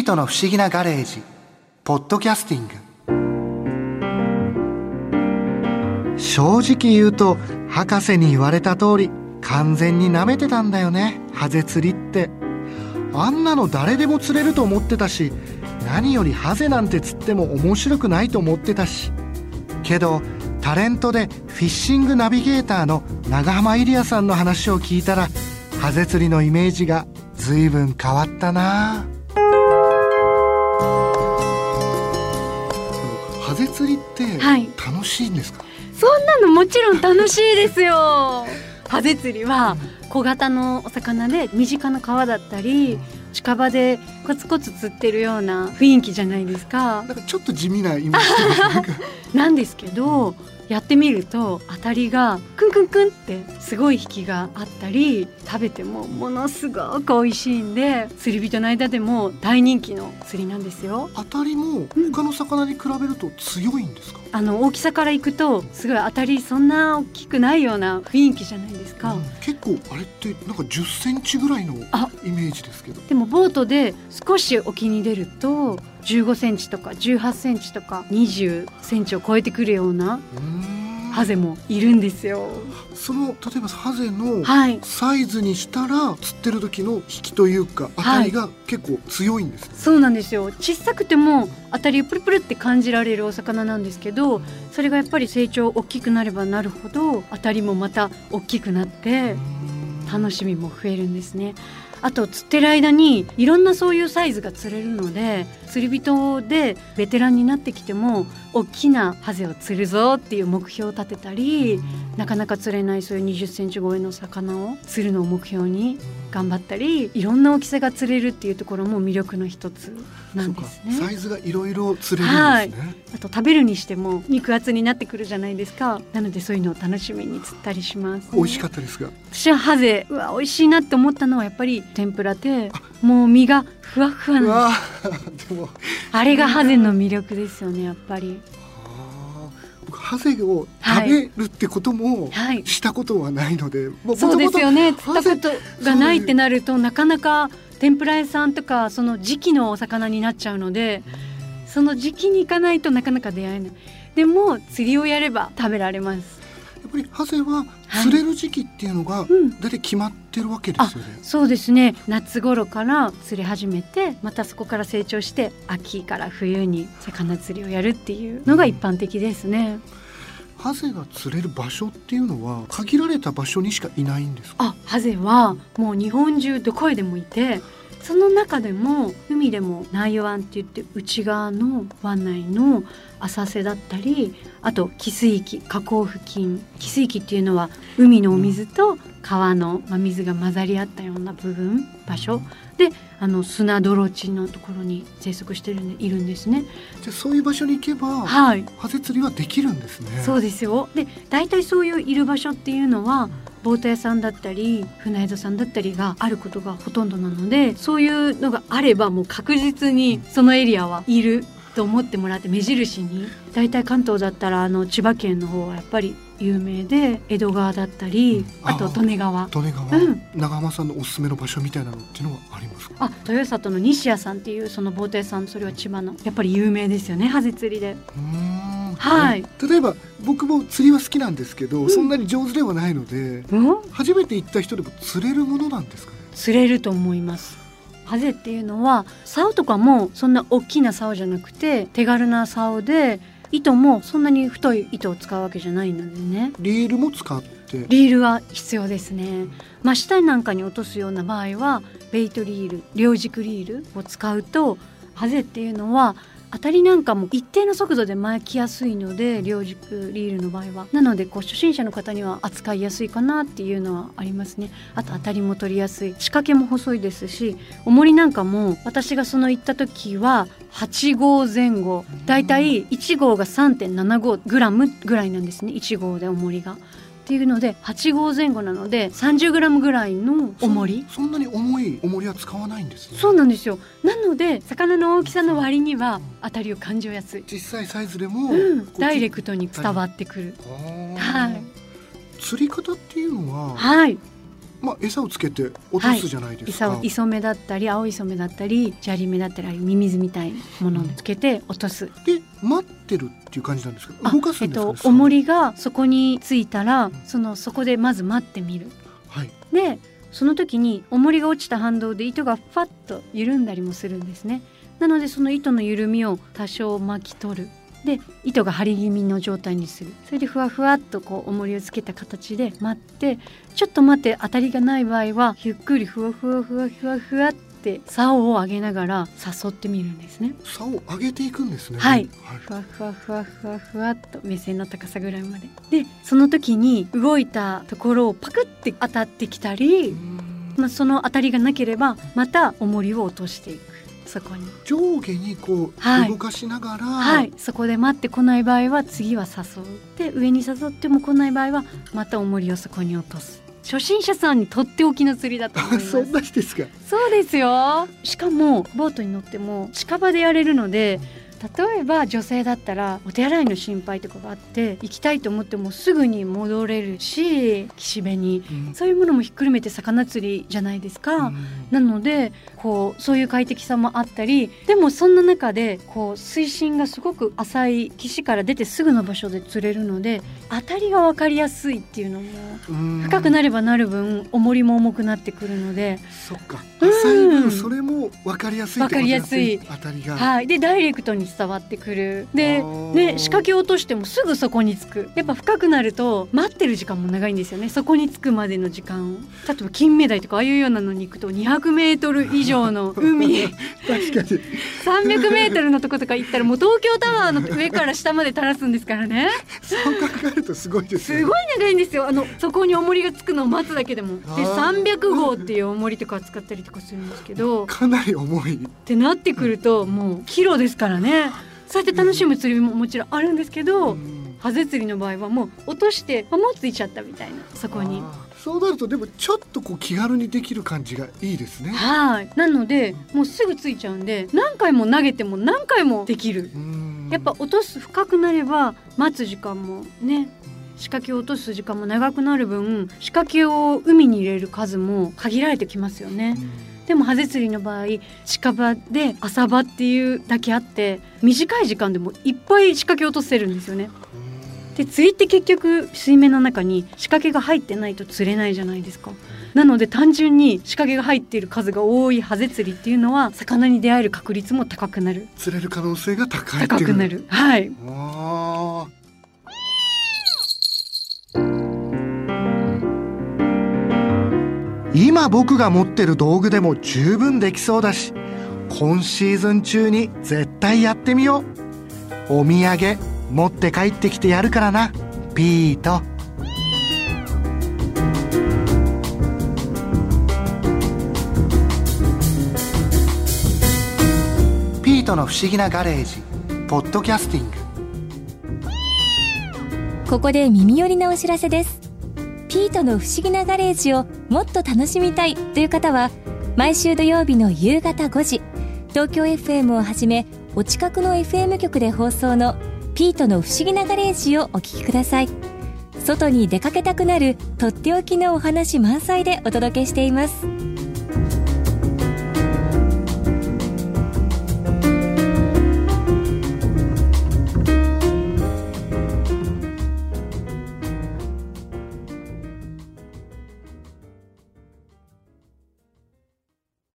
ートの不思議なガレージ。ポッドキャスティング。正直言うと博士に言われた通り完全に舐めてたんだよねハゼ釣りって。あんなの誰でも釣れると思ってたし何よりハゼなんて釣っても面白くないと思ってたし。けどタレントでフィッシングナビゲーターの長浜イリアさんの話を聞いたらハゼ釣りのイメージが随分変わったな。ハゼ釣りってはい。楽しいんですか、そんなのもちろん楽しいですよ。ハゼ釣りは小型のお魚で身近な川だったり近場でコツコツ釣ってるような雰囲気じゃないですか。なんかちょっと地味なイメージ なんですけどやってみると当たりがクンクンクンってすごい引きがあったり食べてもものすごく美味しいんで釣り人の間でも大人気の釣りなんですよ。当たりも他の魚に比べると強いんですか、あの大きさからいくとすごい当たりそんな大きくないような雰囲気じゃないですか、うん。結構あれってなんか10センチぐらいのあ。イメージですけど。でもボートで少し沖に出ると15センチとか18センチとか20センチを超えてくるようなうーんハゼもいるんですよ。その例えばハゼのはい。サイズにしたら釣ってる時の引きというか当たりが結構強いんです、そうなんですよ。小さくても当たりをプルプルって感じられるお魚なんですけどそれがやっぱり成長大きくなればなるほど当たりもまた大きくなって楽しみも増えるんですね。あと釣ってる間にいろんなそういうサイズが釣れるので釣り人でベテランになってきても大きなハゼを釣るぞっていう目標を立てたりなかなか釣れないそういう20センチ超えの魚を釣るのを目標に頑張ったりいろんな大きさが釣れるっていうところも魅力の一つなんですそうか。サね。イズがいろいろ釣れるんですね、あと食べるにしても肉厚になってくるじゃないですか。なのでそういうのを楽しみに釣ったりします、美味しかったですが。私はハゼうわ美味しいなって思ったのはやっぱり天ぷらでもう身がふわふわなんです。あれがハゼの魅力ですよねやっぱりハゼを食べるってこともはい。したことはないので、もそうですよね。釣ったことがないってなるとなかなか天ぷら屋さんとかその時期のお魚になっちゃうのでその時期に行かないとなかなか出会えない。でも釣りをやれば食べられます。やっぱりハゼは釣れる時期っていうのがうん。大体決まってるわけですよね、そうですね。夏頃から釣り始めてまたそこから成長して秋から冬に魚釣りをやるっていうのが一般的ですね。ハゼが釣れる場所っていうのは限られた場所にしかいないんですか？あハゼはもう日本中どこへでもいてその中でも海でも内洋湾って言って内側の湾内の浅瀬だったりあと汽水域河口付近。汽水域っていうのは海のお水と川の真水が混ざり合ったような部分場所。であの砂泥地のところに生息してるいるんですね。じゃあそういう場所に行けばはい。ハゼ釣りはできるんですね。そうですよ。で大体そういういる場所っていうのはボート屋さんだったり船宿さんだったりがあることがほとんどなのでそういうのがあればもう確実にそのエリアはいると思ってもらって目印に。大体関東だったらあの千葉県の方はやっぱり有名で江戸川だったりああと利根川。利根川、うん。長浜さんのおすすめの場所みたいなのっていうのはありますか？あ豊里の西谷さんっていうそのボート屋さんそれは千葉の。やっぱり有名ですよねハゼ釣りで。はい。例えば僕も釣りは好きなんですけど、そんなに上手ではないのでうん。初めて行った人でも釣れるものなんですかね？釣れると思いますハゼっていうのは竿とかもそんな大きな竿じゃなくて手軽な竿で糸もそんなに太い糸を使うわけじゃないのでね。リールも使って。リールは必要ですね。真下なんかに落とすような場合はベイトリール両軸リールを使うとハゼっていうのは当たりなんかも一定の速度で巻きやすいので両軸リールの場合は。なのでこう初心者の方には扱いやすいかなっていうのはありますね。あと当たりも取りやすい。仕掛けも細いですし重りなんかも私がその行った時は8号前後。だいたい1号が3.75グラムぐらいなんですね1号で重りが。っていうので8号前後なので30グラムぐらいの重り？そそんなに重い重りは使わないんですね。そうなんですよ。なので魚の大きさの割には当たりを感じやすい、実際サイズでも、うん。ダイレクトに伝わってくる。はい。釣り方っていうのははい。まあ、餌をつけて落とすじゃないですか、はい、磯目だったり青磯目だったり砂利目だったりミミズみたいなものをつけて落とす、うん、で待ってるっていう感じなんですか動かすんですか、えっと、重りがそこについたらそのそこでまず待ってみる、はい、でその時に重りが落ちた反動で糸がファッと緩んだりもするんですね。なのでその糸の緩みを多少巻き取る。で糸が張り気味の状態にする。それでふわふわっとこう重りをつけた形で待ってちょっと待って当たりがない場合はゆっくりふわふわふわふわふわって竿を上げながら誘ってみるんですね。竿を上げていくんですね。はい、はい、ふわふわふわふわふわっと目線の高さぐらいまで。でその時に動いたところをパクって当たってきたりまあ、その当たりがなければまた重りを落としていく。そこに。上下にこう動かしながら、はい、はい、そこで待ってこない場合は次は誘う。で上に誘っても来ない場合はまた重りをそこに落とす初心者さんにとっておきの釣りだと思います。そんなですか？そうですよ。しかもボートに乗っても近場でやれるので、例えば女性だったらお手洗いの心配とかがあって行きたいと思ってもすぐに戻れるし岸辺に、うん、そういうものもひっくるめて魚釣りじゃないですか、うん、なのでこうそういう快適さもあったりでもそんな中でこう水深がすごく浅い岸から出てすぐの場所で釣れるので当たりが分かりやすいっていうのも深くなればなる分重りも重くなってくるので。そっか。浅い分それも分かりやすい分かりやすい。当たりが。はい。でダイレクトに伝わってくる。でね仕掛け落としてもすぐそこにつく。やっぱ深くなると待ってる時間も長いんですよね。そこにつくまでの時間を。例えば金目鯛とかああいうようなのに行くと200メートル以上の 海。確かに。300メートルのとことか行ったらもう東京タワーの上から下まで垂らすんですからね。そう考えるとすごいです、ね、すごい長いんですよ。あのそこに重りがつくのを待つだけでも。で300号っていう重りとか使ったりとかするんですけど。かなり重い。ってなってくるともうキロですからねそうやって楽しむ釣りももちろんあるんですけど、ハゼ釣りの場合はもう落としてあもうついちゃったみたいなそこに。そうなるとでもちょっとこう気軽にできる感じがいいですね。はいなのでもうすぐついちゃうんで何回も投げても何回もできる。やっぱ落とす深くなれば待つ時間もね仕掛けを落とす時間も長くなる分仕掛けを海に入れる数も限られてきますよね。でもハゼ釣りの場合近場で浅場っていうだけあって短い時間でもいっぱい仕掛け落とせるんですよね。で釣りって結局水面の中に仕掛けが入ってないと釣れないじゃないですか。なので単純に仕掛けが入っている数が多いハゼ釣りっていうのは魚に出会える確率も高くなる。釣れる可能性が高い高くなる。はい今僕が持ってる道具でも十分できそうだし今シーズン中に絶対やってみよう。お土産持って帰ってきてやるからなピート。ピートの不思議なガレージポッドキャスティング。ここで耳寄りなお知らせです。ピートの不思議なガレージをもっと楽しみたいという方は毎週土曜日の夕方5時東京 FM をはじめお近くの FM 局で放送のピートの不思議なガレージをお聞きください。外に出かけたくなるとっておきのお話満載でお届けしています。